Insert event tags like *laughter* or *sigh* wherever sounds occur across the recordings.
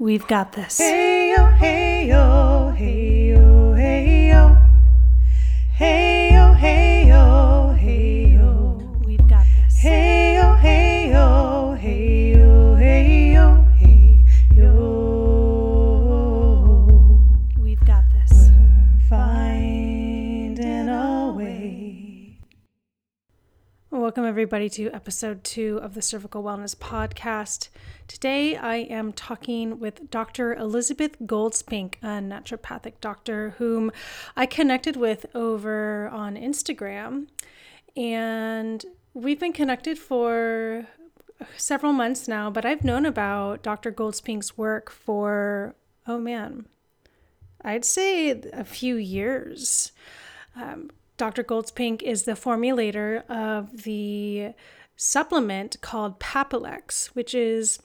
We've got this. Hey yo, hey everybody, to episode two of the Cervical Wellness Podcast. Today, I am talking with Dr. Elizabeth Goldspink, a naturopathic doctor whom I connected with over on Instagram. And we've been connected for several months now, but I've known about Dr. Goldspink's work for, oh man, I'd say a few years. Um, Dr. Goldspink is the formulator of the supplement called Papillex, which is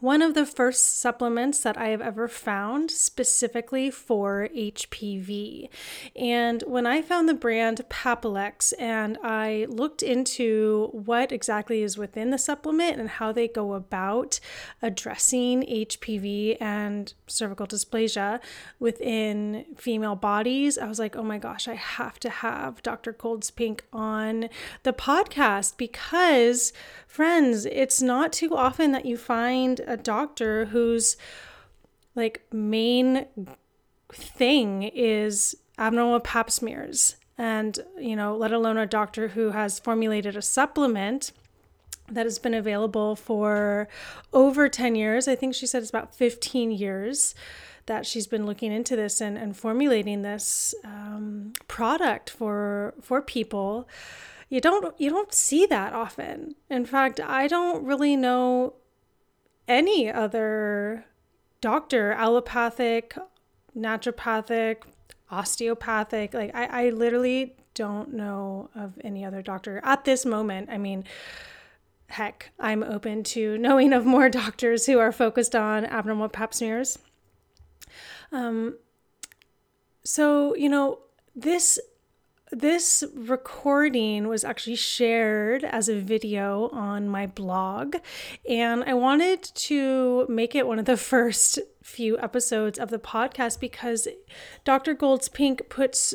one of the first supplements that I have ever found specifically for HPV. And when I found the brand Papillex and I looked into what exactly is within the supplement and how they go about addressing HPV and cervical dysplasia within female bodies, I was like, oh my gosh, I have to have Dr. Goldspink on the podcast because, friends, it's not too often that you find a doctor whose like main thing is abnormal pap smears. And you know let alone a doctor who has formulated a supplement that has been available for over 10 years. I think she said it's about 15 years that she's been looking into this and, and formulating this um, product for for people. You don't you don't see that often. In fact i don't really know any other doctor, allopathic, naturopathic, osteopathic. Like, I, I literally don't know of any other doctor at this moment. I mean, heck, I'm open to knowing of more *laughs* doctors who are focused on abnormal pap smears. Um, so, you know, this this recording was actually shared as a video on my blog, and I wanted to make it one of the *laughs* first few episodes of the podcast because Dr. Goldspink puts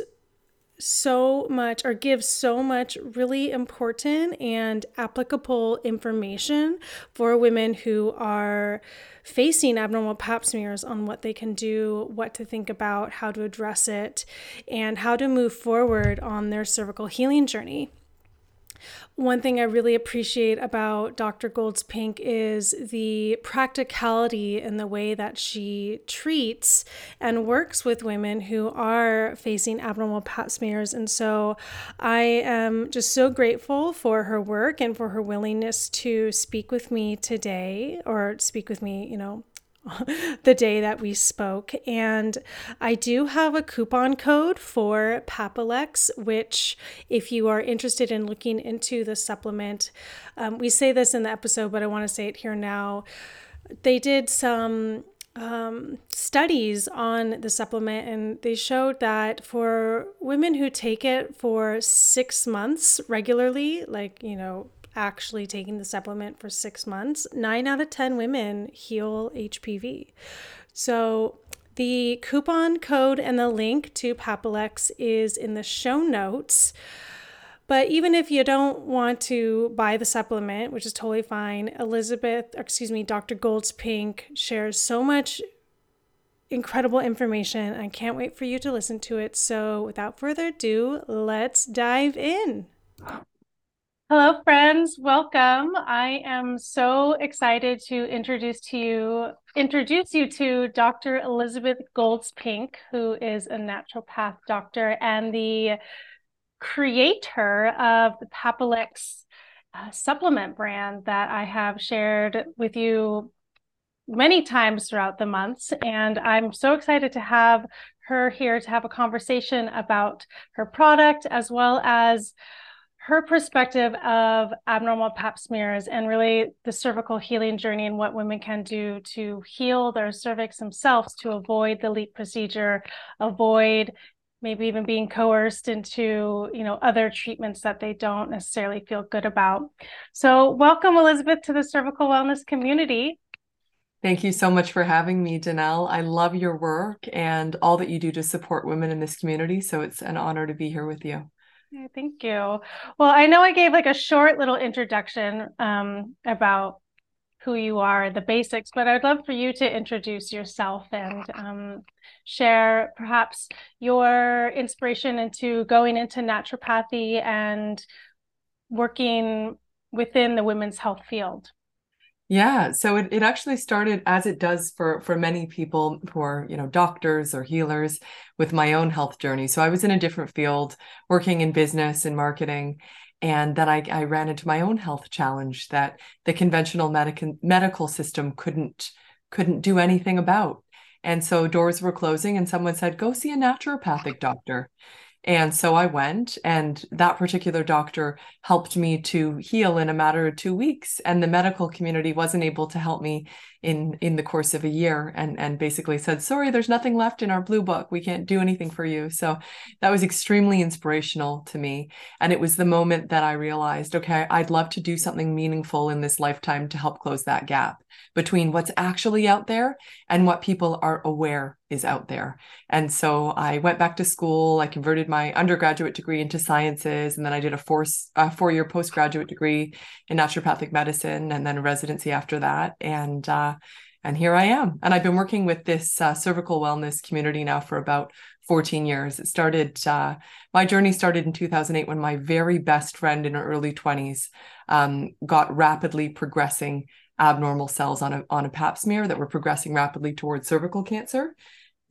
so much or gives so much really important and applicable information for women who are facing abnormal pap smears on what they can do, what to think about, how to address it, and how to move forward on their cervical healing journey. One thing I really appreciate about Dr. Goldspink is the practicality in the way that she treats and works with women who are facing abnormal pap smears. And so I am just so grateful for her work and for her willingness to speak with me today or speak with me, you know, *laughs* the day that we spoke. And I do have a coupon code for Papillex, which, if you are interested in looking into the supplement, um, we say this in the episode, but I want to say it here now. They did some um, studies on the supplement, and they showed that for women who take it for six months regularly, like, you know, actually taking the supplement for six months, nine out of 10 women heal HPV. So the coupon code and the link to Papillex is in the show notes. But even if you don't want to buy the supplement, which is totally fine, Elizabeth, excuse me, Dr. Goldspink shares so much incredible information. I can't wait for you to listen to it. So without further ado, let's dive in. Hello, friends. Welcome. I am so excited to introduce to you introduce you to Dr. Elizabeth Goldspink, who is a naturopath doctor and the creator of the Papillex uh, supplement brand that I have shared with you many times throughout the months. And I'm so excited to have her here to have a conversation about her product as well as her perspective of abnormal pap smears and really the cervical healing journey and what women can do to heal their cervix themselves to avoid the LEEP procedure, avoid maybe even being coerced into you know other treatments that they don't necessarily feel good about so welcome elizabeth to the cervical wellness community Thank you so much for having me, Danelle. I love your work and all that you do to support women in this community. So it's an honor to be here with you. Thank you. Well, I know I gave like a short little introduction um, about who you are, the basics, but I'd love for you to introduce yourself and um, share perhaps your inspiration into going into naturopathy and working within the women's health field. Yeah, so it, it actually started as it does for for many people who are, you know, doctors or healers with my own health journey. So I was in a different field working in business and marketing and then I, I ran into my own health challenge that the conventional medical medical system couldn't couldn't do anything about. And so doors were closing and someone said, "Go see a naturopathic doctor." And so I went, and that particular doctor helped me to heal in a matter of two weeks. And the medical community wasn't able to help me in in the course of a year, and and basically said, "Sorry, there's nothing left in our blue book. We can't do anything for you." So that was extremely inspirational to me, and it was the moment that I realized, okay, I'd love to do something meaningful in this lifetime to help close that gap between what's actually out there and what people are aware is out there. And so I went back to school. I converted my undergraduate degree into sciences, and then I did a four a four year postgraduate degree in naturopathic medicine, and then a residency after that. And uh, and here I am. And I've been working with this uh, cervical wellness community now for about 14 years. It started, uh, my journey started in 2008 when my very best friend in her early 20s um, got rapidly progressing abnormal cells on a, on a pap smear that were progressing rapidly towards cervical cancer.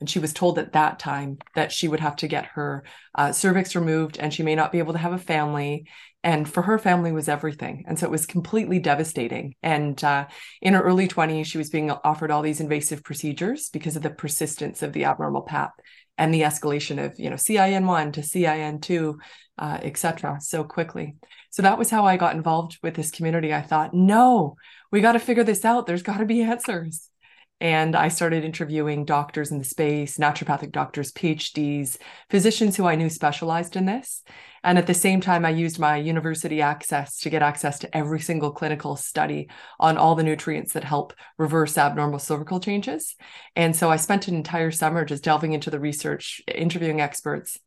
And she was told at that time that she would have to get her uh, cervix removed and she may not be able to have a family. And for her, family was everything. And so it was completely devastating. And uh, in her early 20s, she was being offered all these invasive procedures because of the persistence of the abnormal pap and the escalation of, you know, CIN1 to CIN2, uh, et cetera, so quickly. So that was how I got involved with this community. I thought, no, we got to figure this out. There's got to be answers. And I started interviewing doctors in the space, naturopathic doctors, PhDs, physicians who I knew specialized in this. And at the same time, I used my university access to get access to every single clinical study on all the nutrients that help reverse abnormal cervical changes. And so I spent an entire summer just delving into the research, interviewing experts.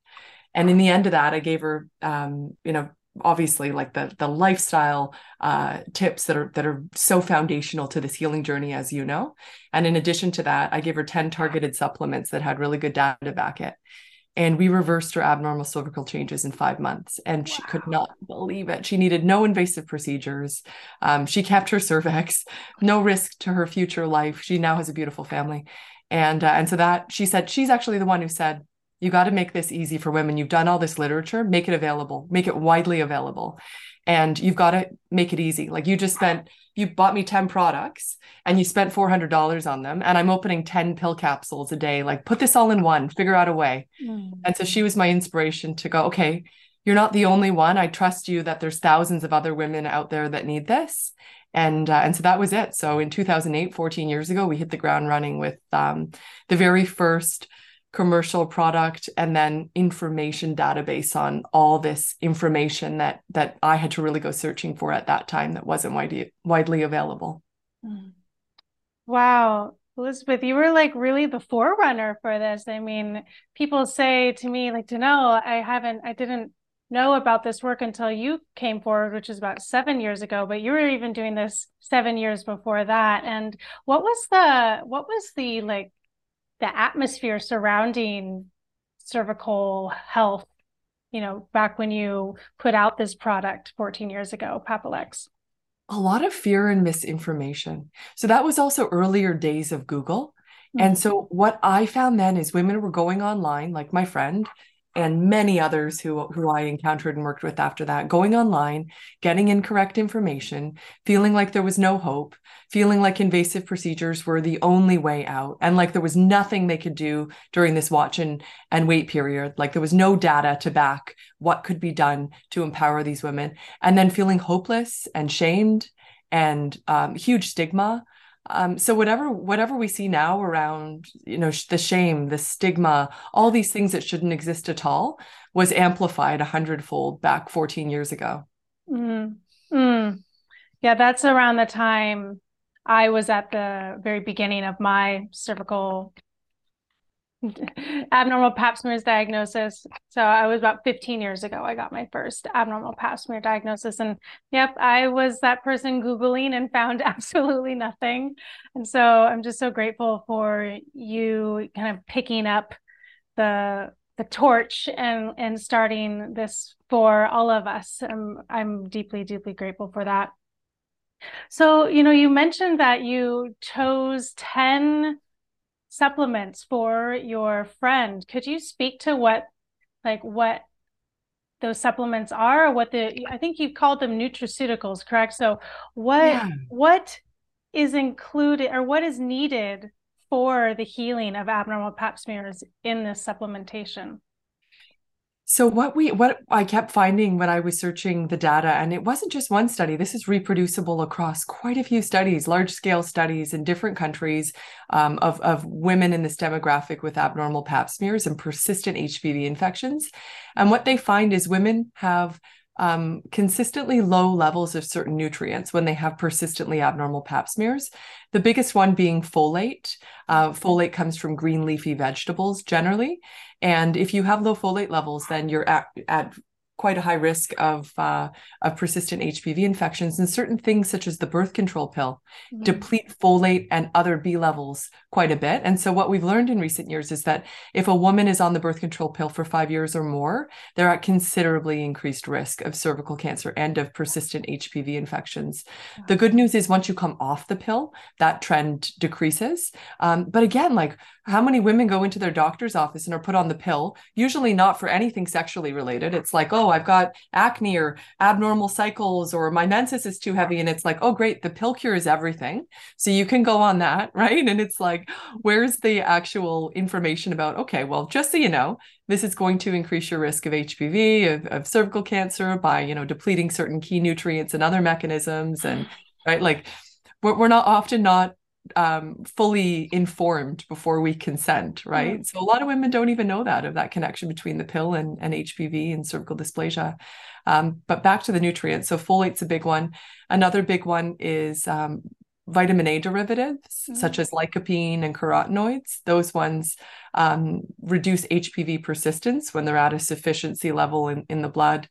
And in the end of that, I gave her, um, you know, obviously like the the lifestyle uh, tips that are that are so foundational to this healing journey as you know. And in addition to that i gave her 10 targeted supplements that had really good data to back it. And we reversed her abnormal cervical changes in five months and wow. she could not believe it. She needed no invasive procedures. Um, she kept her cervix. No risk to her future life. She now has a beautiful family. And uh, and so that she said she's actually the one who said you got to make this easy for women. You've done all this literature, make it available, make it widely available. And you've got to make it easy. Like you just spent, you bought me 10 products and you spent $400 on them. And I'm opening 10 pill capsules a day. Like put this all in one, figure out a way. Mm. And so she was my inspiration to go, okay, you're not the only one. I trust you that there's thousands of other women out there that need this. And uh, and so that was it. So in 2008, 14 years ago, we hit the ground running with um, the very first commercial product and then information database on all this information that that I had to really go searching for at that time that wasn't widely widely available. Mm. Wow. Elizabeth, you were like really the forerunner for this. I mean, people say to me, like, to know, I haven't, I didn't know about this work until you came forward, which is about seven years ago, but you were even doing this seven years before that. And what was the, what was the like the atmosphere surrounding cervical health you know back when you put out this product 14 years ago papillex a lot of fear and misinformation. So that was also earlier days of google. Mm-hmm. and so what i found then is women were going online like my friend and many others who who I encountered and worked with after that going online getting incorrect information feeling like there was no hope feeling like invasive procedures were the only way out and like there was nothing they could do during this watch and and wait period. Like there was no data to back what could be done to empower these women. And then feeling hopeless and shamed and um, huge stigma um, so whatever whatever we see now around you know the shame the stigma all these things that shouldn't exist at all was amplified a hundredfold back 14 years ago mm. Mm. yeah that's around the time I was at the very beginning of my cervical *laughs* abnormal pap smears diagnosis. So I was about 15 years ago. I got my first abnormal pap smear diagnosis. And yep, I was that person Googling and found *laughs* absolutely nothing. And so I'm just so grateful for you kind of picking up the the torch and and starting this for all of us. I'm I'm deeply, deeply grateful for that. So, you know, you mentioned that you chose 10 supplements for your friend. Could you speak to what like what those supplements are what the I think you called them nutraceuticals, correct? So what yeah. what is included or what is needed for the healing of abnormal pap smears in this supplementation? So what we what I kept finding when I was searching the data, and it wasn't just one study. This is reproducible across quite a few studies, large scale studies in different countries um, of of women in this demographic with abnormal Pap smears and persistent HPV infections. And what they find is women have um, consistently low levels of certain nutrients when they have persistently abnormal pap smears. The biggest one being folate. Uh, folate comes from green leafy vegetables generally. And if you have low folate levels, then you're at, at quite a high risk of uh, of persistent HPV infections, and certain things such as the birth control pill mm-hmm. deplete folate and other B levels quite a bit. And so, what we've learned in recent years is that if a woman is on the birth control pill for five years or more, they're at considerably increased risk of cervical cancer and of persistent HPV infections. Wow. The good news is once you come off the pill, that trend decreases. Um, but again, like how many women go into their doctor's office and are put on the pill? Usually not for anything sexually related. It's like, oh, Oh, I've got acne or abnormal cycles or my menses is too heavy. And it's like, oh, great, the pill cures everything. So you can go on that, *laughs* right? And it's like, where's the actual information about, okay, well, just so you know, this is going to increase your risk of HPV, of, of cervical cancer by, you know, depleting certain key nutrients and other mechanisms. And *gasps* right, like we're, we're not often not um, fully informed before we consent, right? Mm-hmm. So a lot of women don't even know that of that connection between the pill and, and HPV and cervical dysplasia. Um, but back to the nutrients. So folate's a big one. Another big one is um, vitamin A derivatives, mm-hmm. such as lycopene and carotenoids. Those ones um, reduce HPV persistence when they're at a sufficiency level in, in the blood.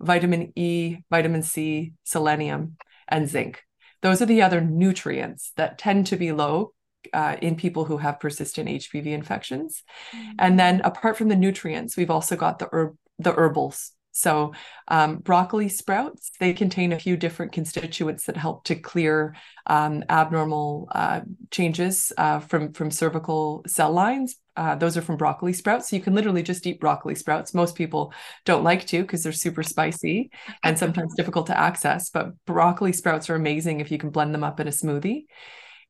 Vitamin E, vitamin C, selenium, and zinc. Those are the other nutrients that tend to be low uh, in people who have persistent HPV infections. Mm-hmm. And then apart from the nutrients, we've also got the herb the herbals. So um, broccoli sprouts, they contain a few different constituents that help to clear um, abnormal uh, changes uh, from, from cervical cell lines. Uh, those are from broccoli sprouts. So you can literally just eat broccoli sprouts. Most people don't like to because they're super spicy and sometimes *laughs* difficult to access. But broccoli sprouts are amazing if you can blend them up in a smoothie.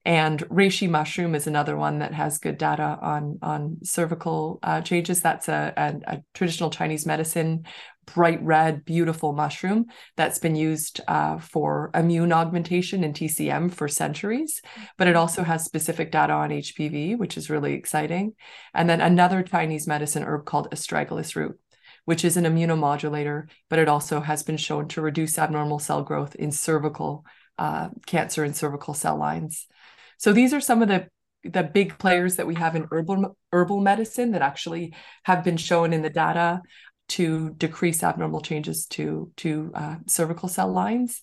And reishi mushroom is another one that has good data on on cervical uh, changes. That's a, a, a, traditional Chinese medicine, bright red, beautiful mushroom that's been used uh, for immune augmentation in TCM for centuries. But it also has specific data on HPV, which is really exciting. And then another Chinese medicine herb called astragalus root which is an immunomodulator, but it also has been shown to reduce abnormal cell growth in cervical uh, cancer and cervical cell lines. So these are some of the the big players that we have in herbal herbal medicine that actually have been shown in the data to decrease abnormal changes to to uh, cervical cell lines.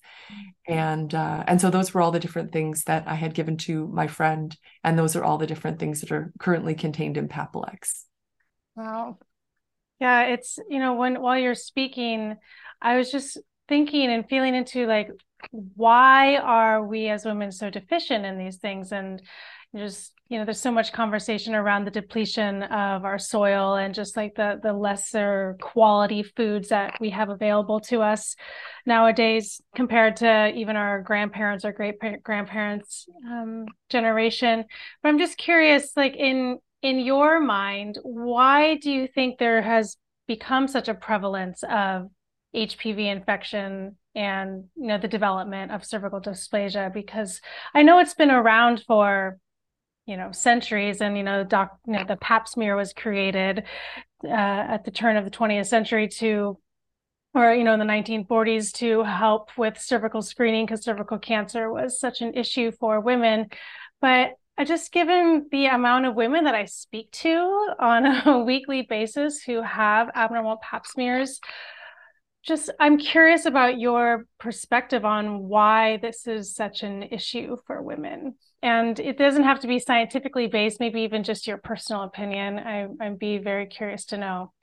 And uh, and so those were all the different things that i had given to my friend and those are all the different things that are currently contained in papillex wow. Yeah it's you know when while you're speaking i was just thinking and feeling into like why are we as women so deficient in these things? And just you know there's so much conversation around the depletion of our soil and just like the the lesser quality foods that we have available to us nowadays compared to even our grandparents or great grandparents um, generation. But i'm just curious like in in your mind why do you think there has become such a prevalence of hpv infection and you know the development of cervical dysplasia? Because I know it's been around for you know centuries and you know doc you know the pap smear was created uh, at the turn of the 20th century to or you know in the 1940s to help with cervical screening because cervical cancer was such an issue for women. But just given the amount of women that I speak to on *laughs* a weekly basis who have abnormal pap smears, just I'm curious about your perspective on why this is such an issue for women. And it doesn't have to be scientifically based, maybe even just your personal opinion. I, I'd be very curious to know.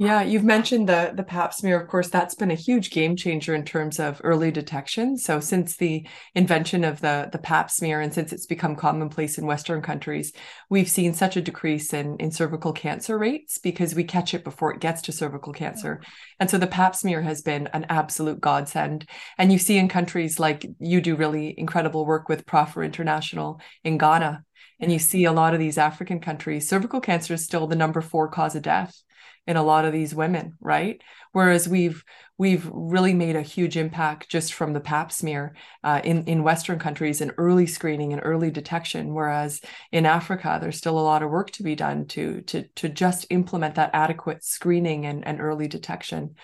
Yeah, you've mentioned the the pap smear. Of course, that's been a huge game changer in terms of early detection. So since the invention of the the pap smear and since it's become commonplace in Western countries, we've seen such a decrease in in cervical cancer rates because we catch it before it gets to cervical cancer. Mm-hmm. And so the pap smear has been an absolute godsend. And you see in countries like you do really incredible work with Propher International in Ghana. And you see a lot of these African countries, cervical cancer is still the number four cause of death in a lot of these women right? Whereas we've we've really made a huge impact just from the pap smear uh, in in western countries and early screening and early detection. Whereas in africa there's still a lot of work to be done to to to just implement that adequate screening and, and early detection.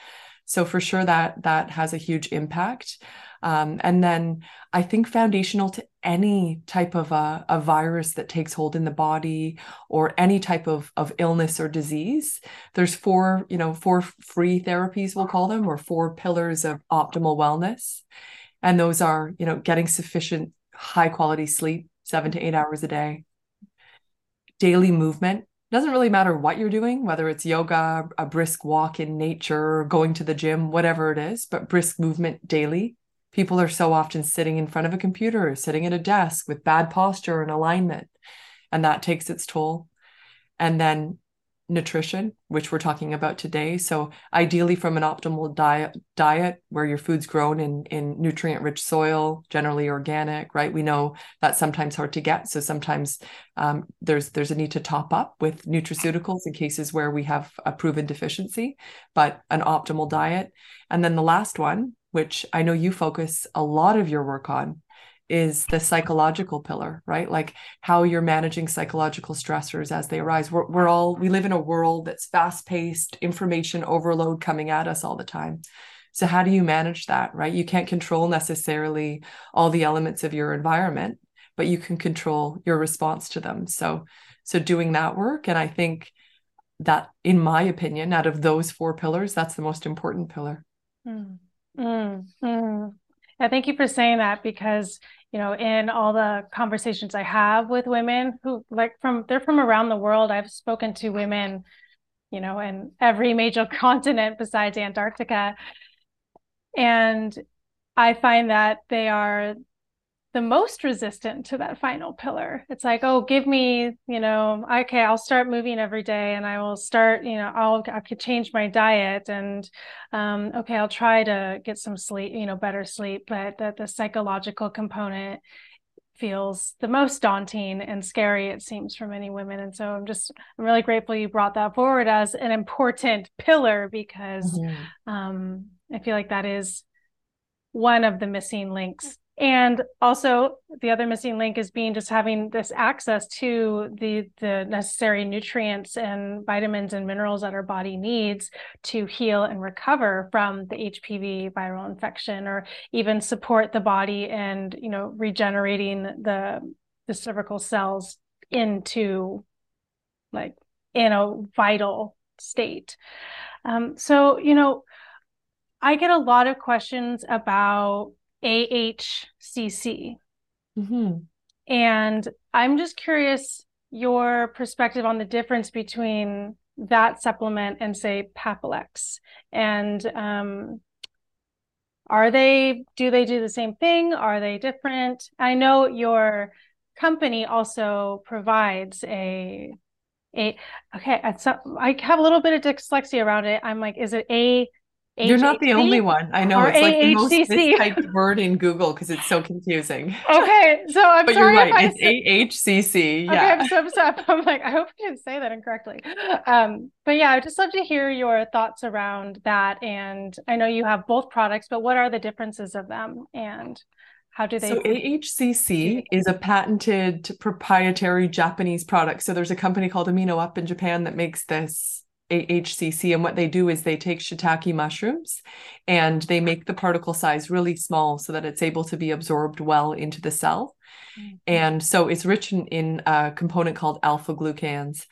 So for sure that that has a huge impact. Um, and then I think foundational to any type of a, a, virus that takes hold in the body or any type of, of illness or disease, there's four, you know, four free therapies, we'll call them, or four pillars of optimal wellness. And those are, you know, getting sufficient high quality sleep, seven to eight hours a day, daily movement, doesn't really matter what you're doing, whether it's yoga, a brisk walk in nature, going to the gym, whatever it is, but brisk movement daily people are so often sitting in front of a computer or sitting at a desk with bad posture and alignment and that takes its toll. And then nutrition which we're talking about today. So ideally from an optimal diet diet where your food's grown in in nutrient rich soil generally organic right? We know that's sometimes hard to get. So sometimes um, there's there's a need to top up with nutraceuticals in cases where we have a proven deficiency but an optimal diet. And then the last one which I know you focus a lot of your work on, is the psychological pillar, right? Like how you're managing psychological stressors as they arise. We're, we're all, we live in a world that's fast paced, information overload coming at us all the time. So, how do you manage that, right? You can't control necessarily all the elements of your environment, but you can control your response to them. So, so doing that work. And I think that, in my opinion, out of those four pillars, that's the most important pillar. Mm. Mm. Yeah, thank you for saying that because you know in all the conversations I have with women who like from they're from around the world. I've spoken to women, you know, in every major *laughs* continent besides Antarctica, and I find that they are the most resistant to that final pillar. It's like, oh, give me, you know, okay, I'll start moving every day and I will start, you know, I'll I could change my diet and um, okay, I'll try to get some sleep, you know, better sleep, but that the psychological component feels the most daunting and scary it seems for many women and so i'm just i'm really grateful you brought that forward as an important pillar because mm-hmm. um, i feel like that is one of the missing links and also the other missing link is being just having this access to the the necessary nutrients and vitamins and minerals that our body needs to heal and recover from the hpv viral infection or even support the body and you know regenerating the the cervical cells into like in a vital state. Um, so you know i get a lot of questions about AHCC. Mm-hmm. And I'm just curious your perspective on the difference between that supplement and say Papillex. And um, are they, do they do the same thing? Are they different? I know your company also provides a a okay so i have a little bit of dyslexia around it i'm like is it a you're not the only one. I know it's like the most mistyped word in Google because it's so confusing. *laughs* Okay, so I'm but sorry. You're right. It's AHCC. Yeah. Okay, I'm so upset. *laughs* I'm like, I hope I didn't say that incorrectly. Um, but yeah, I'd just love to hear your thoughts around that. And I know you have both products, but what are the differences of them and how do they? So AHCC is a patented proprietary Japanese product. So there's a company called Amino Up in Japan that makes this AHCC. And what they do is they take shiitake mushrooms and they make the particle size really small so that it's able to be absorbed well into the cell. Mm-hmm. And so it's rich in, in a component called alpha glucans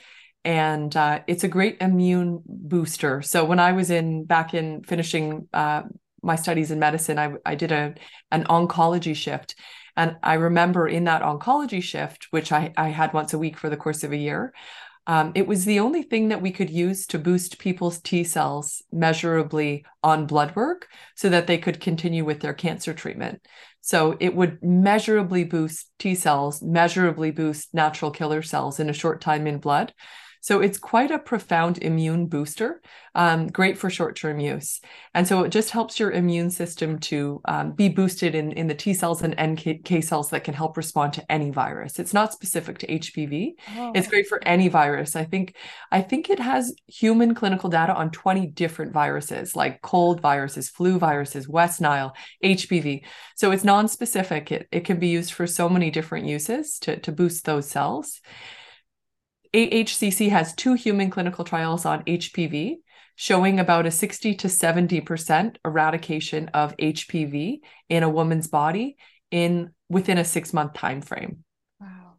and uh, it's a great immune booster. So when I was in back in finishing uh, my studies in medicine, I, I did a an oncology shift, and I remember in that oncology shift, which I, I had once a week for the course of a year, um, it was the only thing that we could use to boost people's T cells measurably on blood work so that they could continue with their cancer treatment. So it would measurably boost T cells, measurably boost natural killer cells in a short time in blood. So it's quite a profound immune booster, um, great for short term use. And so it just helps your immune system to um, be boosted in, in the T cells and NK cells that can help respond to any virus. It's not specific to HPV. Oh. It's great for any virus. I think I think it has human clinical data on 20 different viruses like cold viruses, flu viruses, West Nile, HPV. So it's non-specific. It, it can be used for so many different uses to, to boost those cells. AHCC has two human clinical trials on HPV showing about a 60 to 70% eradication of HPV in a woman's body in within a 6-month time frame. Wow.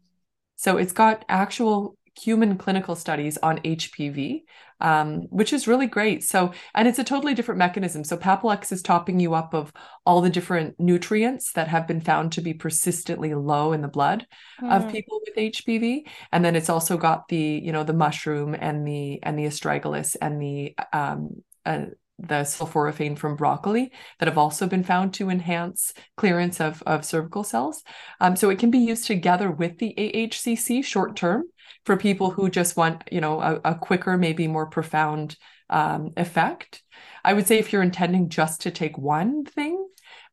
So it's got actual human clinical studies on HPV, um, which is really great. So, and it's a totally different mechanism. So, Papillex is topping you up of all the different nutrients that have been found to be persistently low in the blood mm. of hmm. people with HPV, and then it's also got the you know the mushroom and the and the astragalus and the um, uh, the sulforaphane from broccoli that have also been found to enhance clearance of, of cervical cells. Um, so it can be used together with the AHCC short term for people who just want, you know, a, a quicker, maybe more profound um, effect. I would say if you're intending just to take one thing,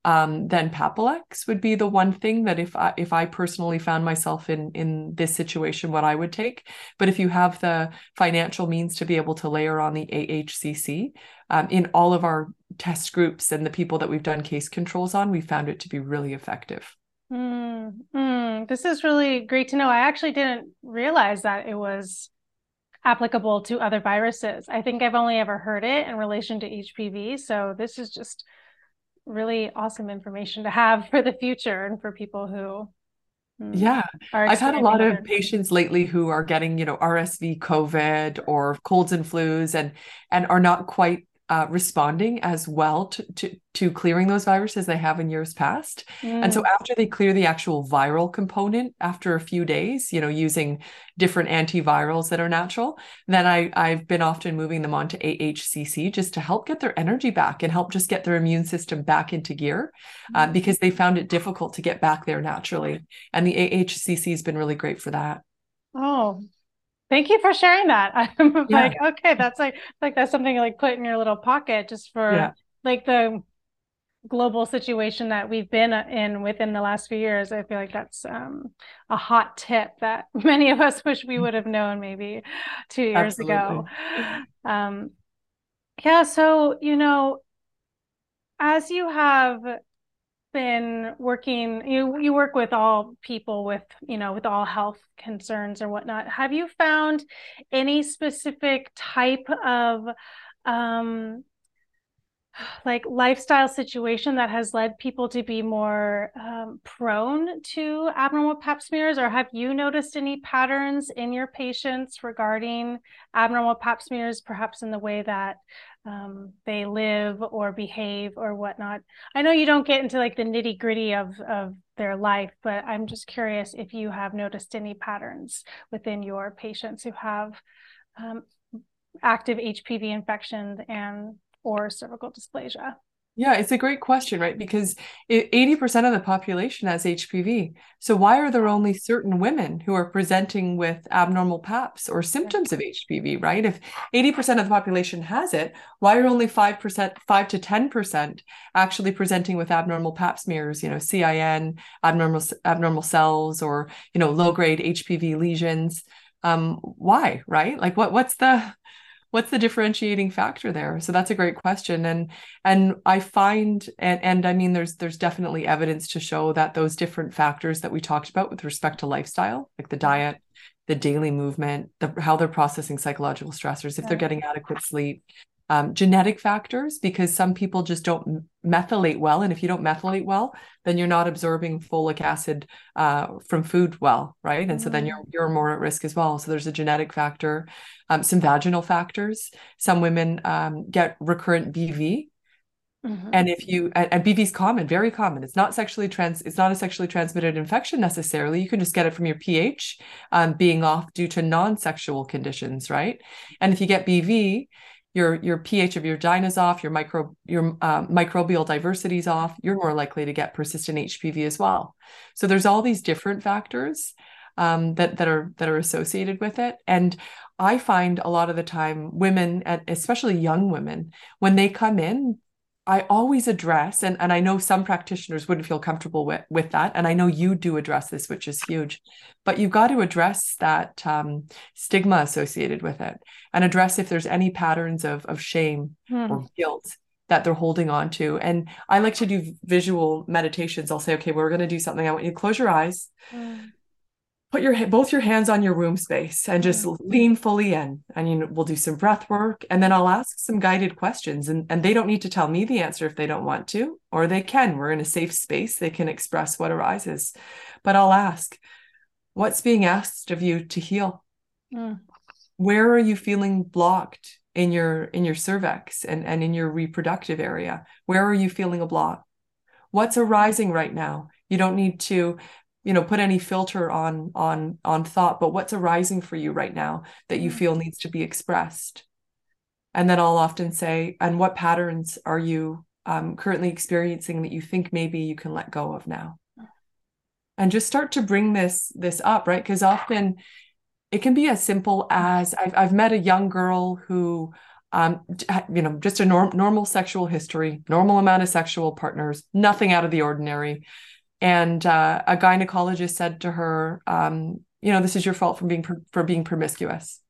um, then Papillex would be the one thing that if I if I personally found myself in in this situation, what I would take. But if you have the financial means to be able to layer on the AHCC um, in all of our test groups and the people that we've done case controls on, we found it to be really effective. Mm, mm, this is really great to know. I actually didn't realize that it was applicable to other viruses. I think I've only ever heard it in relation to HPV. So this is just really awesome information to have *laughs* for the future and for people who mm, yeah i've had a lot of patients lately who are getting you know rsv covid or colds and flus and and are not quite uh, responding as well to, to, to clearing those viruses they have in years past. Mm. And so mm. after they clear the actual viral component after a few days, you know, using different antivirals that are natural, then I, I've been often moving them on to AHCC just to help get their energy back and help just get their immune system back into gear uh, mm. because they found it difficult to get back there naturally. And the AHCC has been really great for that. Oh, Thank you for sharing that. *laughs* I'm yeah. like, okay, that's like like that's something you like put in your little pocket just for yeah. like the global situation that we've been in within the last few years. I feel like that's um, a hot tip that *laughs* many of us wish we would have known maybe two years Absolutely. ago. Um, yeah, so you know, as you have been working you you work with all people with you know with all health concerns or whatnot. Have you found any specific type of um like lifestyle situation that has led people to be more um, prone to abnormal pap smears or have you noticed any patterns in your patients regarding abnormal pap smears perhaps in the way that um, they live or behave or whatnot. I know you don't get into like the nitty gritty of of their life, but I'm just curious if you have noticed any patterns within your patients who have um, active HPV infections and or cervical dysplasia. Yeah, it's a great question, right? Because 80% of the population has HPV. So why are there only certain women who are presenting with abnormal PAPs or symptoms of HPV, right? If 80% of the population has it, why are only 5%, 5 to 10% actually presenting with abnormal pap smears, you know, CIN, abnormal abnormal cells or, you know, low-grade HPV lesions? Um, why, right? Like what what's the what's the differentiating factor there? So that's a great question. And and i find and and i mean there's there's definitely evidence to show that those different factors that we talked about with respect to lifestyle like the mm-hmm. diet the daily movement, the, how they're processing psychological stressors, if they're getting adequate sleep, um, genetic factors, because some people just don't methylate well. And if you don't methylate well, then you're not absorbing folic acid uh, from food well, right? And mm-hmm. so then you're mm. you're more at risk as well. So there's a genetic factor, um, some vaginal factors. Some women um, get recurrent BV, Mm-hmm. And if you and, and BV is common, very common. It's not sexually trans. It's not a sexually transmitted infection necessarily. You can just get it from your pH um, being off due to non-sexual conditions, right? And if you get BV, your your pH of your vagina is off, your micro your uh, microbial diversity is off. You're more likely to get persistent HPV as well. So there's all these different factors um, that that are that are associated with it. And I find a lot of the time women, especially young women, when they come in, I always address, and, and I know some practitioners wouldn't feel comfortable with, with that. And I know you do address this, which is huge, but you've got to address that um, stigma associated with it and address if there's any patterns of, of shame hmm. or guilt that they're holding on to. And I like to do visual meditations. I'll say, okay, we're going to do something. I want you to close your eyes. Hmm put your both your hands on your womb space and just mm-hmm. lean fully in. And you know, we'll do some breath work and then i'll ask some guided questions and, and they don't need to tell me the answer if they don't want to or they can. We're in a safe space. They can express what arises. But i'll ask what's being asked of you to heal? Mm. where are you feeling blocked in your in your cervix and, and in your reproductive area? Where are you feeling a block? What's arising right now? You don't need to you know put any filter on on on thought but what's arising for you right now that you mm. feel needs to be expressed? And then i'll often say and what patterns are you um, currently experiencing that you think maybe you can let go of now? And just start to bring this this up right? Because often it can be as simple as I've, I've met a young girl who um, you know just a norm, normal sexual history normal amount of sexual partners nothing out of the ordinary and uh, a gynecologist said to her, um, "You know, this is your fault for being for being promiscuous."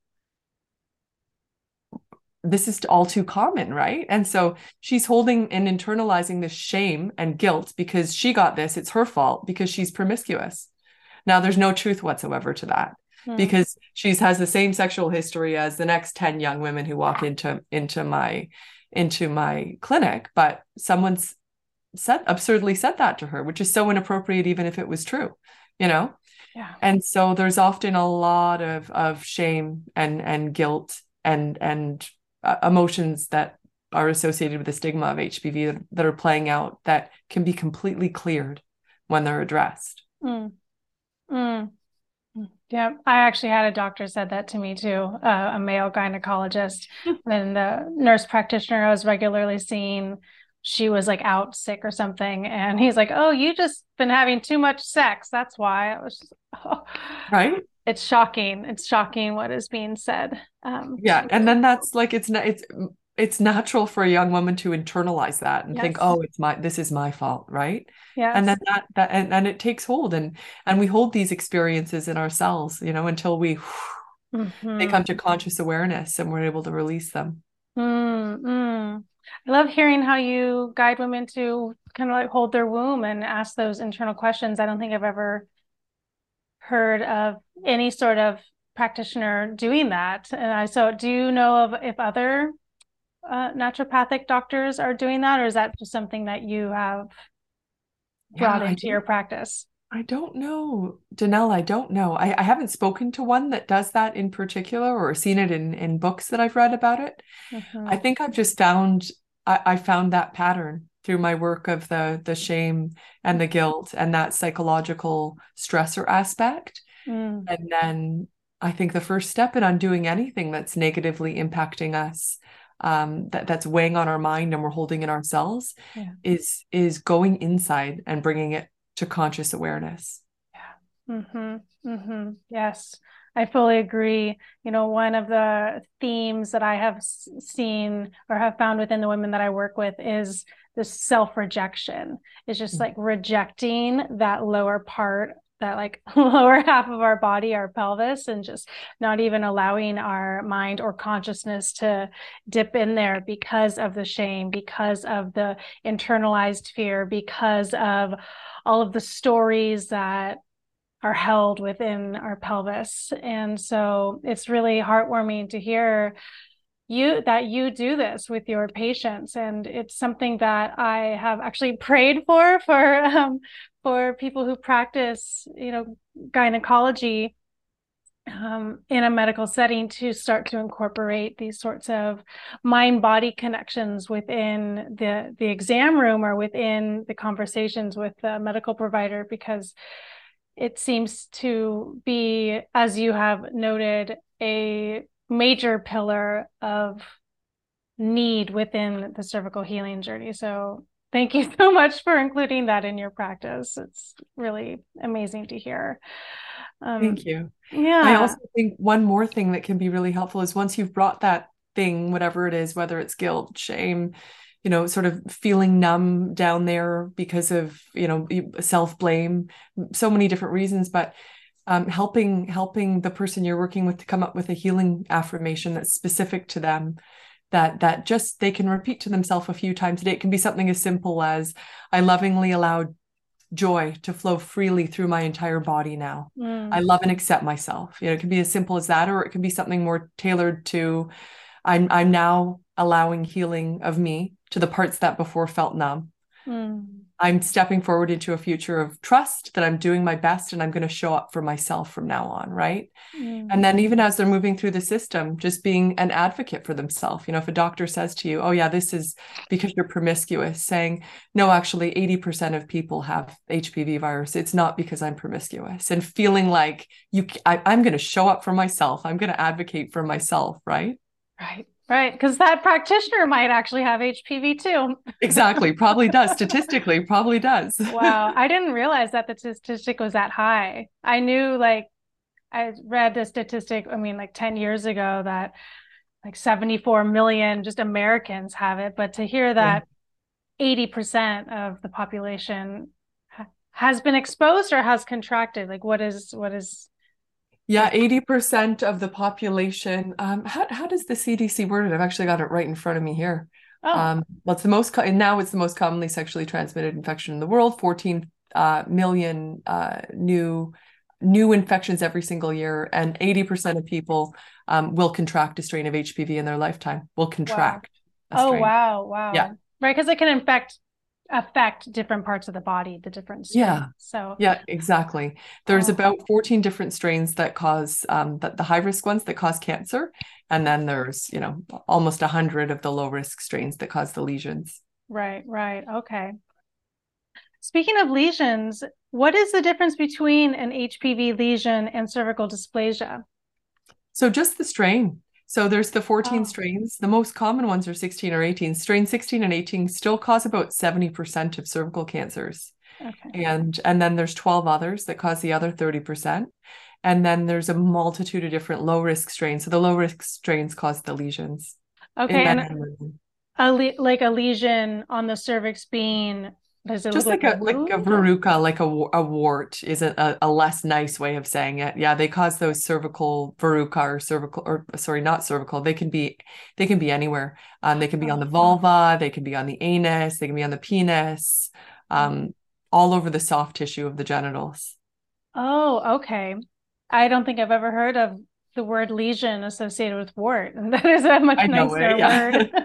This is all too common, right? And so she's holding and internalizing this shame and guilt because she got this. It's her fault because she's promiscuous. Now, there's no truth whatsoever to that hmm. because she has the same sexual history as the next 10 young women who walk into into my into my clinic but someone's said absurdly said that to her, which is so inappropriate, even if it was true, you know? Yeah. And so there's often a lot of of shame and and guilt and and uh, emotions that are associated with the stigma of HPV that, are playing out that can be completely cleared when they're addressed. Mm. Mm. Yeah, I actually had a doctor said that to me too, uh, a male gynecologist, *laughs* and the nurse practitioner I was regularly seeing she was like out sick or something and he's like oh you just been having too much sex that's why i was just, *laughs* oh. right it's shocking it's shocking what is being said um yeah and then that's like it's not it's it's natural for a young woman to internalize that and yes. think oh it's my this is my fault right yeah and then that that and, and it takes hold and and we hold these experiences in ourselves you know until we mm-hmm. they come to conscious awareness and we're able to release them mm-hmm. I love hearing how you guide women to kind of like hold their womb and ask those internal questions. I don't think I've ever heard of any sort of practitioner doing that. And I so do you know of if other uh, naturopathic doctors are doing that, or is that just something that you have brought yeah, into your practice? I don't know, Danelle. I don't know. I, I haven't spoken to one that does that in particular or seen it in, in books that I've read about it. Mm-hmm. I think I've just found I, I found that pattern through my work of the the shame and the guilt and that psychological stressor aspect. Mm. And then I think the first step in undoing anything that's negatively impacting us um, that that's weighing on our mind and we're holding in ourselves yeah. is is going inside and bringing it to conscious awareness. Yeah. Mm-hmm. Mm-hmm. Yes. I fully agree. You know, one of the themes that I have seen or have found within the women that I work with is this self rejection. It's just mm-hmm. like rejecting that lower part, that like *laughs* lower half of our body, our pelvis, and just not even allowing our mind or consciousness to dip in there because of the shame, because of the internalized fear, because of all of the stories that are held within our pelvis. And so it's really heartwarming to hear you that you do this with your patients. And it's something that i have actually prayed for for um, for people who practice you know gynecology um, in a medical setting to start to incorporate these sorts of mind body connections within the the exam room or within the conversations with the medical provider because it seems to be as you have noted a major pillar of need within the cervical healing journey. So thank you *laughs* so much for including that in your practice. It's really amazing to hear. Um, thank you. Yeah. I also think one more thing that can be really helpful is once you've brought that thing, whatever it is, whether it's guilt, shame, you know, sort of feeling numb down there because of, you know, self blame, so many different reasons. But um, helping helping the person you're working with to come up with a healing affirmation that's specific to them that that just they can repeat to themselves a few times a day it can be something as simple as i lovingly allow joy to flow freely through my entire body now mm. i love and accept myself you know it can be as simple as that or it can be something more tailored to i'm i'm now allowing healing of me to the parts that before felt numb mm. I'm stepping forward into a future of trust that I'm doing my best and I'm going to show up for myself from now on, right? Mm. And then even as they're moving through the system, just being an advocate for themselves. You know, if a doctor says to you, "Oh yeah, this is because you're promiscuous," saying, "No, actually 80% of people have HPV virus. It's not because I'm promiscuous." And feeling like you I, I'm going to show up for myself. I'm going to advocate for myself, right? Right. Right. Because that practitioner might actually have HPV too. exactly. Probably does. *laughs* Statistically, probably does. wow. I *laughs* didn't realize that the statistic was that high. I knew, like, I read the statistic, I mean, like 10 years ago that like 74 million just Americans have it. But to hear that yeah. 80% of the population has been exposed or has contracted, like, what is, what is, yeah, 80% of the population. Um, how, how does the CDC word it? I've actually got it right in front of me here. Oh. Um, well, it's the most, co- now it's the most commonly sexually transmitted infection in the world. 14 uh, million uh, new new infections every single year, and 80% of people um, will contract a strain of HPV in their lifetime. Will contract. Wow. Oh wow, wow. Yeah. Right, because it can infect affect different parts of the body the different strains. yeah so yeah exactly. There's oh. about 14 different strains that cause um the, the high risk ones that cause cancer and then there's you know almost 100 of the low risk strains that cause the lesions. Right right. Okay. Speaking of lesions what is the difference between an hpv lesion and cervical dysplasia? So just the strain so there's the 14 oh. strains. The most common ones are 16 or 18. Strain 16 and 18 still cause about 70% of cervical cancers. Okay. And and then there's 12 others that cause the other 30%. And then there's a multitude of different low risk strains. So the low risk strains cause the lesions. Okay. And a le- like a lesion on the cervix being does it just like, like, a, like a verruca, like a, a wart is a, a less nice way of saying it. Yeah, they cause those cervical verruca or cervical or sorry, not cervical. They can be they can be anywhere. Um, they can be on the vulva, they can be on the anus, they can be on the penis, um, all over the soft tissue of the genitals. Oh, okay. I don't think I've ever heard of the word lesion associated with wart. *laughs* That is a much nicer it, yeah. word. *laughs*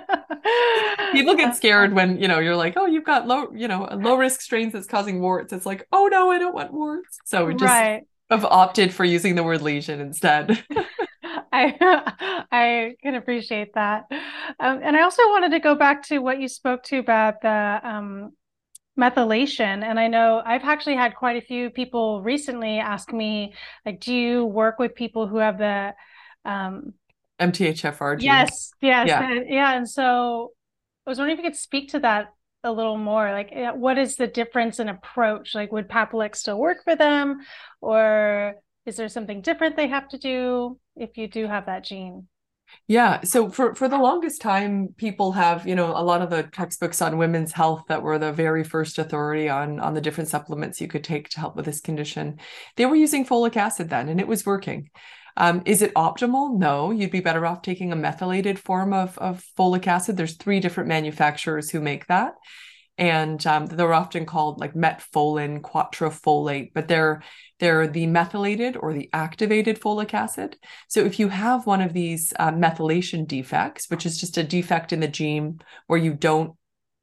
*laughs* People get scared when, you know, you're like, oh, you've got low, you know, low risk strains that's causing warts. It's like, oh no, I don't want warts. So we just right. have opted for using the word lesion instead. *laughs* *laughs* I I can appreciate that. Um, and I also wanted to go back to what you spoke to about the um, methylation and i know i've actually had quite a few people recently ask me like do you work with people who have the um mthfr gene? yes yes yeah. And, yeah and so i was wondering if you could speak to that a little more like eh, what is the difference in approach like would Papillex still work for them or is there something different they have to do if you do have that gene yeah. So for for the longest time, people have, you know, a lot of the textbooks on women's health that were the very first authority on on the different supplements you could take to help with this condition. They were using folic acid then, and it was working. Um, is it optimal? No, you'd be better off taking a methylated form of, of folic acid. There's three different manufacturers who make that. and um, they're often called like Metafolin, quatrefolate, but they're they're the methylated or the activated folic acid. So if you have one of these uh, methylation defects, which is just a defect in the gene where you don't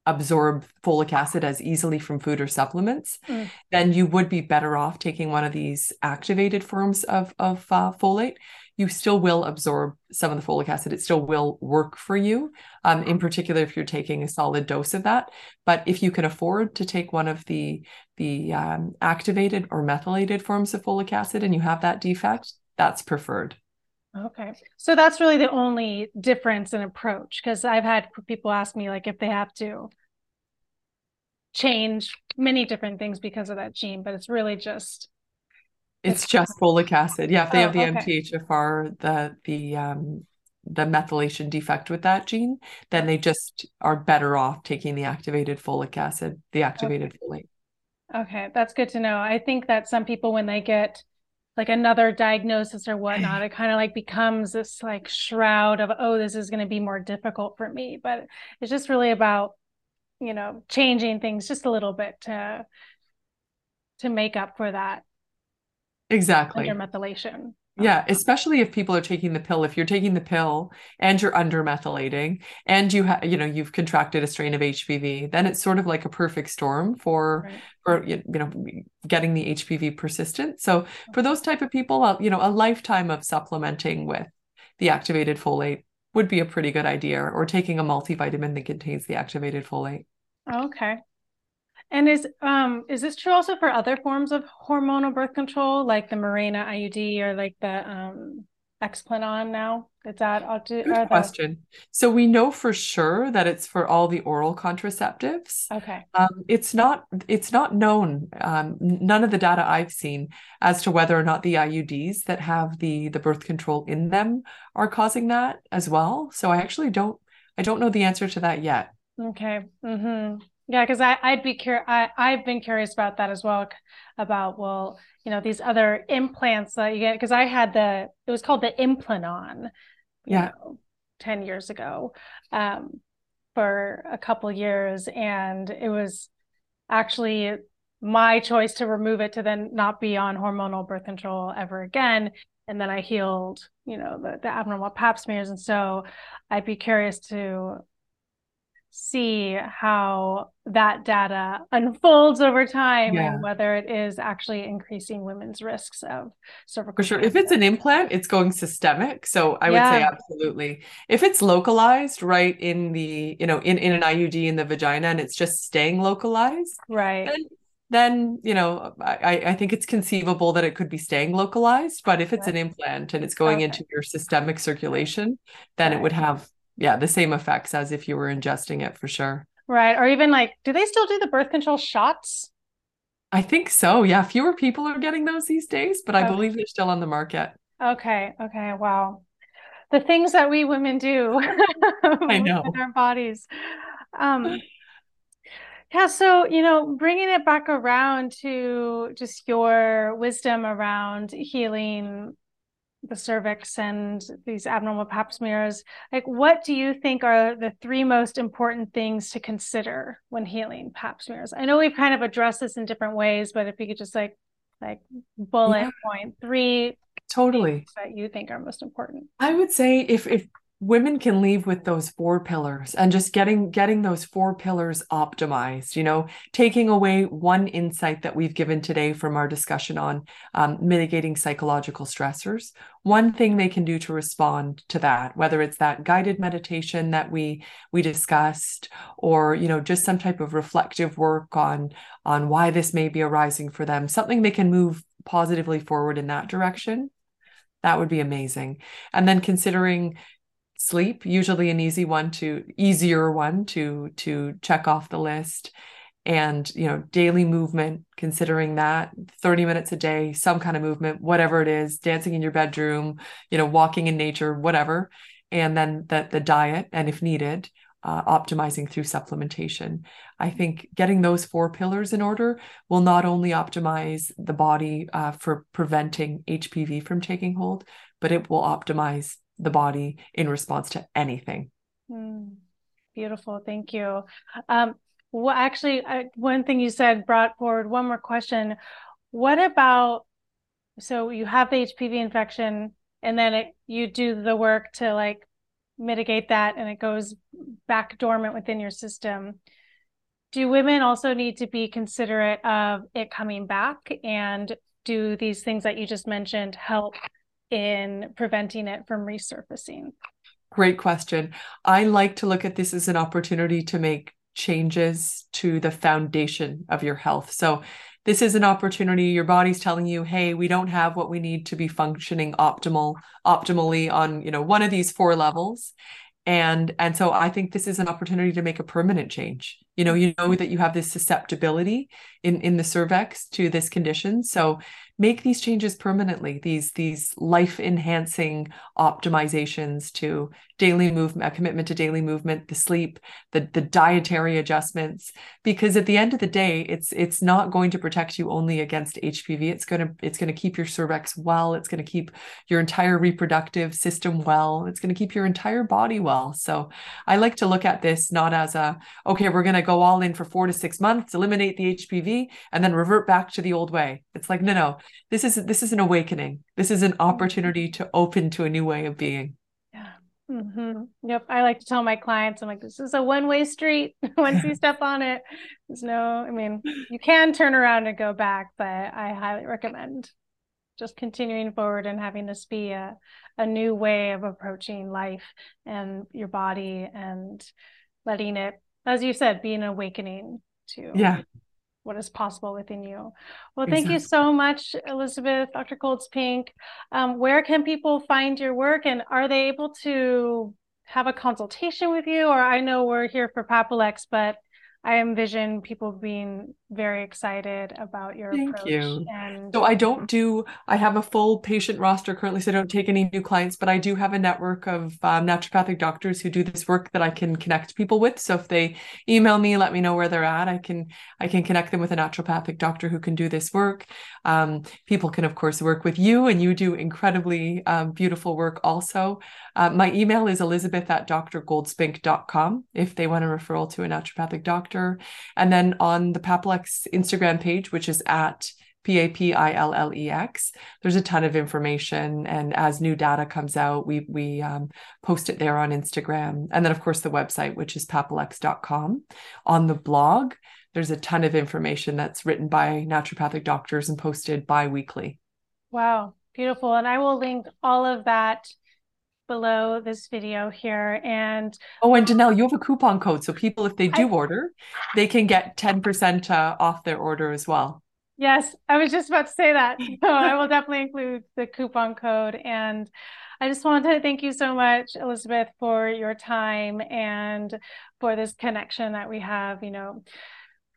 absorb folic acid as easily from food or supplements, mm. then you would be better off taking one of these activated forms of, of uh, folate. You still will absorb some of the folic acid. It still will work for you, um, in particular if you're taking a solid dose of that. But if you can afford to take one of the the um, activated or methylated forms of folic acid and you have that defect, that's preferred. Okay. So that's really the only difference in approach because I've had people ask me like if they have to change many different things because of that gene, but it's really just it's just folic acid. Yeah, if they oh, have the okay. MTHFR, the the um the methylation defect with that gene, then they just are better off taking the activated folic acid, the activated okay. folate. Okay, that's good to know. I think that some people when they get like another diagnosis or whatnot, it kind of like becomes this like shroud of, oh, this is going to be more difficult for me. But it's just really about, you know, changing things just a little bit to to make up for that. Exactly. Undermethylation. Yeah, especially if people are taking the pill. If you're taking the pill and you're undermethylating and you have, you know, you've contracted a strain of HPV, then it's sort of like a perfect storm for, right. for you know, getting the HPV persistent. So for those type of people, uh, you know, a lifetime of supplementing with the activated folate would be a pretty good idea, or taking a multivitamin that contains the activated folate. Okay. And is um is this true also for other forms of hormonal birth control, like the Mirena IUD or like the um Nexplanon now? Is that Good the... question. So we know for sure that it's for all the oral contraceptives. Okay. Um, it's not it's not known. Um, none of the data I've seen as to whether or not the IUDs that have the the birth control in them are causing that as well. So I actually don't I don't know the answer to that yet. Okay. Mm-hmm. Yeah, because I I'd be curious. I I've been curious about that as well. About well, you know, these other implants that you get because I had the it was called the Implanon. Yeah, know, ten years ago, um, for a couple years, and it was actually my choice to remove it to then not be on hormonal birth control ever again. And then I healed, you know, the, the abnormal pap smears. And so I'd be curious to see how that data unfolds over time yeah. and whether it is actually increasing women's risks of cervical for sure cancer. if it's an implant it's going systemic so i yeah. would say absolutely if it's localized right in the you know in, in an iud in the vagina and it's just staying localized right then, then you know I, I think it's conceivable that it could be staying localized but if it's right. an implant and it's going okay. into your systemic circulation then right. it would have yeah, the same effects as if you were ingesting it for sure. Right. Or even like, do they still do the birth control shots? I think so. Yeah. Fewer people are getting those these days, but I okay. believe they're still on the market. Okay. Okay. Wow. The things that we women do *laughs* I know in our bodies. Um, yeah. So, you know, bringing it back around to just your wisdom around healing the cervix and these abnormal pap smears like what do you think are the three most important things to consider when healing pap smears? I know we've kind of addressed this in different ways but if you could just like like bullet yeah. point three totally. that you think are most important. I would say if if women can leave with those four pillars and just getting getting those four pillars optimized you know taking away one insight that we've given today from our discussion on um, mitigating psychological stressors. One thing they can do to respond to that whether it's that guided meditation that we we discussed or you know just some type of reflective work on on why this may be arising for them something they can move positively forward in that direction that would be amazing. And then considering sleep usually an easy one to easier one to to check off the list. And you know daily movement considering that 30 minutes a day some kind of movement whatever it is dancing in your bedroom you know walking in nature whatever. And then the, the diet and if needed uh, optimizing through supplementation. I think getting those four pillars in order will not only optimize the body uh, for preventing hpv from taking hold but it will optimize the body in response to anything. Mm, beautiful. Thank you. Um, well, actually, I, one thing you said brought forward one more question. What about so you have the HPV infection, and then it, you do the work to like mitigate that, and it goes back dormant within your system. Do women also need to be considerate of it coming back, and do these things that you just mentioned help in preventing it from resurfacing? Great question. I like to look at this as an opportunity to make changes to the foundation of your health. So, this is an opportunity your body's telling you, "Hey, we don't have what we need to be functioning optimal optimally on, you know, one of these four levels." And and so I think this is an opportunity to make a permanent change. You know, you know that you have this susceptibility in in the cervix to this condition. So make these changes permanently these these life enhancing optimizations to daily movement a commitment to daily movement the sleep the the dietary adjustments because at the end of the day it's it's not going to protect you only against hpv it's going to it's going to keep your cervix well. It's going to keep your entire reproductive system well. It's going to keep your entire body well. So i like to look at this not as a okay we're going to go all in for 4 to 6 months eliminate the hpv and then revert back to the old way. It's like no no this is this is an awakening. This is an opportunity to open to a new way of being. Yeah. Mm-hmm. yep. I like to tell my clients i'm like this is a one-way street. *laughs* Once you step on it there's no i mean you can turn around and go back but i highly recommend just continuing forward and having this be a, a new way of approaching life and your body and letting it as you said be an awakening to yeah what is possible within you. Well, thank exactly. you so much, Elizabeth, Dr. Goldspink. Um, where can people find your work and are they able to have a consultation with you? Or I know we're here for Papillex, but I envision people being very excited about your Thank approach. You. And so I don't do, I have a full patient roster currently, so I don't take any new clients, but I do have a network of um, naturopathic doctors who do this work that I can connect people with. So if they email me, let me know where they're at, I can, I can connect them with a naturopathic doctor who can do this work. Um, people can, of course, work with you and you do incredibly um, beautiful work also. Uh, my email is elizabeth at drgoldspink.com if they want a referral to a naturopathic doctor. And then on the Papillex Instagram page, which is at P A P I L L E X. There's a ton of information, and as new data comes out, we we um, post it there on Instagram, and then of course the website, which is papillex.com. On the blog, there's a ton of information that's written by naturopathic doctors and posted bi-weekly. Wow, beautiful! And I will link all of that below this video here. And oh, and Danelle, you have a coupon code. So people, if they do I, order, they can get 10% uh, off their order as well. Yes, I was just about to say that. So I will definitely include the coupon code. And I just want to thank you so much, Elizabeth, for your time and for this connection that we have. You know,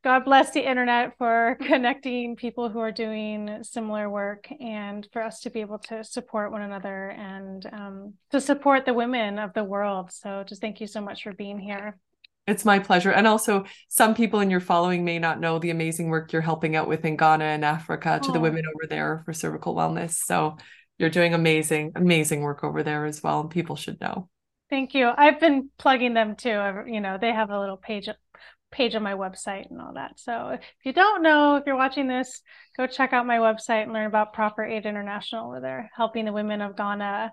God bless the internet for *laughs* connecting people who are doing similar work and for us to be able to support one another and um, to support the women of the world. So, just thank you so much for being here. It's my pleasure. And also, some people in your following may not know the amazing work you're helping out with in Ghana and Africa to oh. the women over there for cervical wellness. So, you're doing amazing, amazing work over there as well. And people should know. Thank you. I've been plugging them too. You know, they have a little page page on my website and all that. So if you don't know, if you're watching this, go check out my website and learn about Proper Aid International, where they're helping the women of Ghana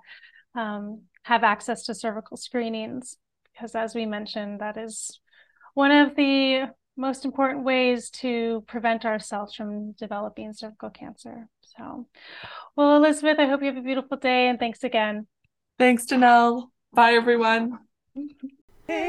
um, have access to cervical screenings. Because as we mentioned, that is one of the most important ways to prevent ourselves from developing cervical cancer. So, well, Elizabeth, I hope you have a beautiful day and thanks again. Thanks, Janelle. Bye, everyone.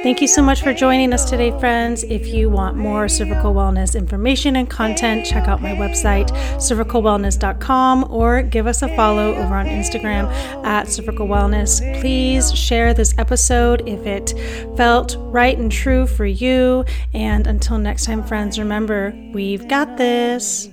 Thank you so much for joining us today, friends. If you want more cervical wellness information and content, check out my website, cervicalwellness.com, or give us a follow over on Instagram at cervical wellness. Please share this episode if it felt right and true for you. And until next time, friends, remember, we've got this.